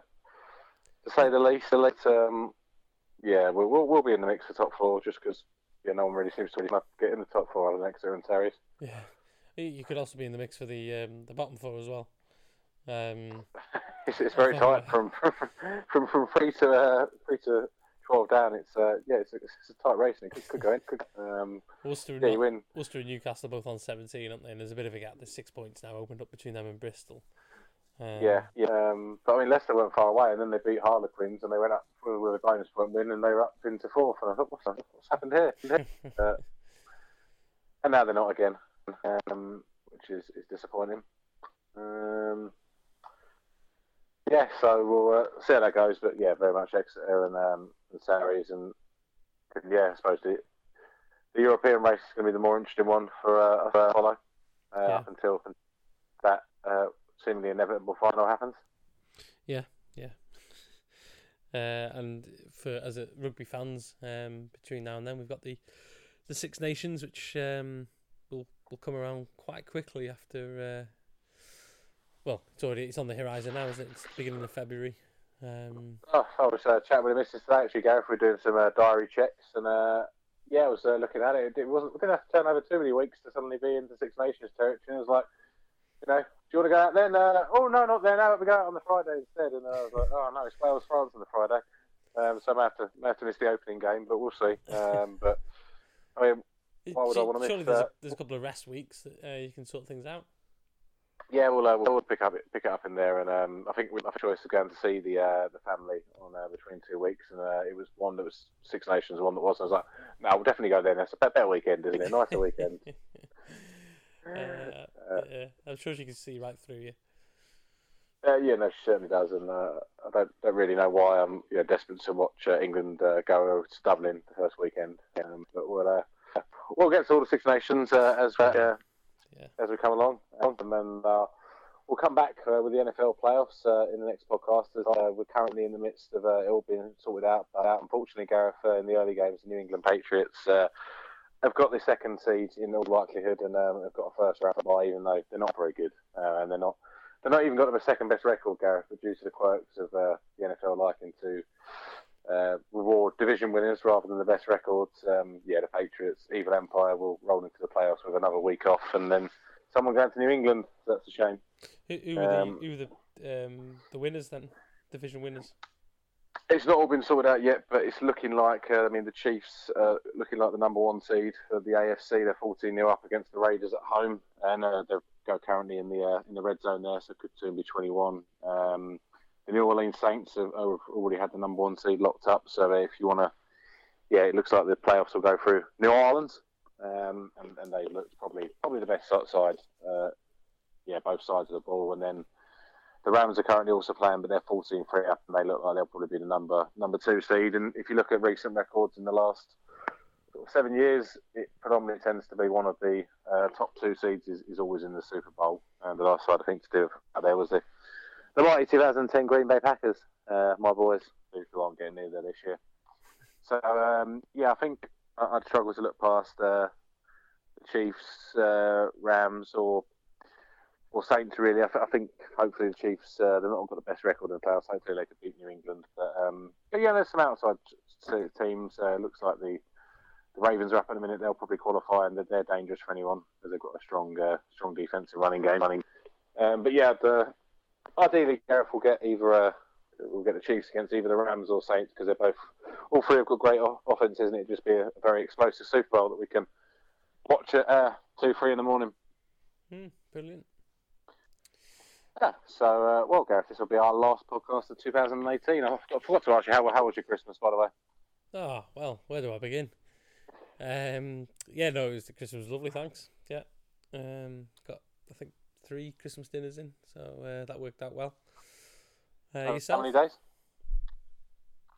to say the least. The least, um, yeah, we'll, we'll we'll be in the mix for top four just because yeah, no one really seems to get in the top four out of the next year in series. Yeah, you could also be in the mix for the um, the bottom four as well. Um, [LAUGHS] it's, it's very tight [LAUGHS] from from from three to uh, three to twelve down. It's uh, yeah, it's, it's, a tight race and it could, could go in. Could, um, Worcester, yeah, you win. And Newcastle are both on seventeen, aren't they? And there's a bit of a gap. There's six points now opened up between them and Bristol. Um, yeah, yeah. Um, but I mean, Leicester weren't far away, and then they beat Harlequins, and they went up with a bonus point win, and they were up into fourth. And I thought, what's, what's happened here? [LAUGHS] uh, and now they're not again, um, which is, is disappointing. Um, yeah, so we'll uh, see how that goes. But yeah, very much Exeter and, um, and Sarries, and, and yeah, I suppose the, the European race is going to be the more interesting one for uh, for follow uh, yeah. up until that uh, seemingly inevitable final happens. Yeah, yeah. Uh, and for as a rugby fans, um, between now and then, we've got the the Six Nations, which um, will will come around quite quickly after. Uh, well, it's already it's on the horizon now, isn't it? It's beginning of February. Um, oh, I was uh, chatting with the missus today. Actually, Gareth, we're doing some uh, diary checks, and uh, yeah, I was uh, looking at it. It wasn't. We didn't have to turn over too many weeks to suddenly be into Six Nations territory. And it was like, you know, do you want to go out then? Uh, oh no, not there. Now we go out on the Friday instead. And I was like, oh no, it's Wales France on the Friday. Um, so I may have to may have to miss the opening game, but we'll see. Um, but I mean, [LAUGHS] why would I want to miss? Surely there's, a, there's a couple of rest weeks that uh, you can sort things out. Yeah, we'll, uh, we'll pick up pick it up in there, and um, I think we have a choice of going to see the uh, the family on uh, between two weeks, and uh, it was one that was Six Nations, one that was. I was like, no, we'll definitely go there. It's a better weekend, isn't it? [LAUGHS] Nicer weekend. Uh, I'm sure she can see right through you. Uh, yeah, no, she certainly does, and uh, I don't, don't really know why I'm you know, desperate to watch uh, England uh, go to Dublin the first weekend. Um, but we'll we'll get to all the Six Nations as yeah. as we come along, um, and then we'll come back uh, with the NFL playoffs uh, in the next podcast. As we're currently in the midst of it all being sorted out, but unfortunately, Gareth, in the early games, the New England Patriots have got the second seed in all likelihood, and um, have got a first round bye, even though they're not very good, uh, and they're not they're not even got the second best record, Gareth, due to the quirks of uh, the NFL liking to uh, reward division winners rather than the best records. Um, yeah, the Patriots, evil empire, will roll into the playoffs with another week off, and then someone going to New England. So that's a shame. Who, who were um, the, who were the, um, the winners then? Division winners. It's not all been sorted out yet, but it's looking like uh, I mean the Chiefs uh, looking like the number one seed for the AFC. They're 14 0 up against the Raiders at home, and uh, they go currently in the uh, in the red zone there, so could soon be 21. Um, the New Orleans Saints have, have, already had the number one seed locked up, so if you want to, yeah, it looks like the playoffs will go through New Orleans, um, and, and, they look probably probably the best side. Uh, yeah, both sides of the ball, and then the Rams are currently also playing, but they're 14 3 up, and they look like they'll probably be the number number two seed. And if you look at recent records in the last seven years, it predominantly tends to be one of the uh, top two seeds is, is, always in the Super Bowl. And the last side I think to do there was the the mighty 2010 Green Bay Packers, uh, my boys, who aren't getting near there this year. So um, yeah, I think I'd struggle to look past uh, the Chiefs, uh, Rams, or or Saints really. I, th- I, think hopefully the Chiefs uh, they're not got the best record in the playoffs. Hopefully they could beat New England. But, um, but yeah, there's some outside teams. Uh, looks like the, the Ravens are up in a minute. They'll probably qualify and they're, dangerous for anyone because they've got a strong uh, strong defensive running game. Um, but yeah, the, ideally Gareth will get either uh, we'll get the Chiefs against either the Rams or Saints because they're both all three have got great offenses and it just be a, a, very explosive Super Bowl that we can watch at uh, two three in the morning. Mm, brilliant. Yeah, so, uh, well, Gareth, this will be our last podcast of 2018. I forgot to ask you, how, how was your Christmas, by the way? Oh, well, where do I begin? Um, yeah, no, it was, Christmas was lovely, thanks. Yeah. Um, got, I think, three Christmas dinners in, so uh, that worked out well. Uh, yourself? How many days?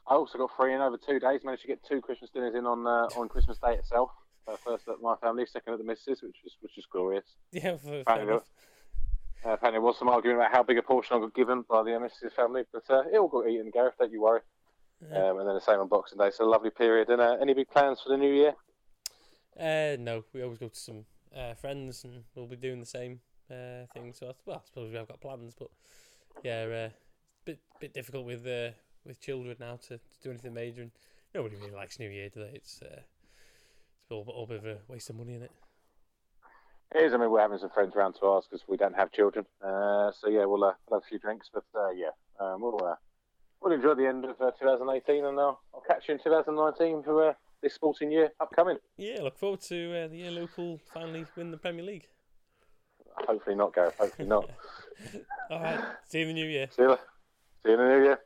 I also got three in over two days. Managed to get two Christmas dinners in on uh, on Christmas Day itself. Uh, first at my family, second at the missus, which is which is glorious. Yeah, fair enough Uh, apparently, there was some argument about how big a portion I got given by the Mrs. family, but uh, it all got eaten, Gareth. Don't you worry. Yeah. Um, and then the same on Boxing Day. So a lovely period. And uh, any big plans for the new year? Uh, no, we always go to some uh, friends, and we'll be doing the same uh, thing. So I, well, I suppose we have got plans, but yeah, uh, bit bit difficult with uh, with children now to, to do anything major. And nobody really likes New Year, do they? It's uh, it's all, all a bit of a waste of money in it. It is. I mean, we're having some friends around to ours because we don't have children. Uh, so yeah, we'll, uh, we'll have a few drinks, but uh, yeah, um, we'll uh, we'll enjoy the end of uh, 2018, and I'll, I'll catch you in 2019 for uh, this sporting year upcoming. Yeah, look forward to uh, the year Liverpool finally win the Premier League. Hopefully not, Gareth. Hopefully not. [LAUGHS] All right, see you in the new year. See you. See you in the new year.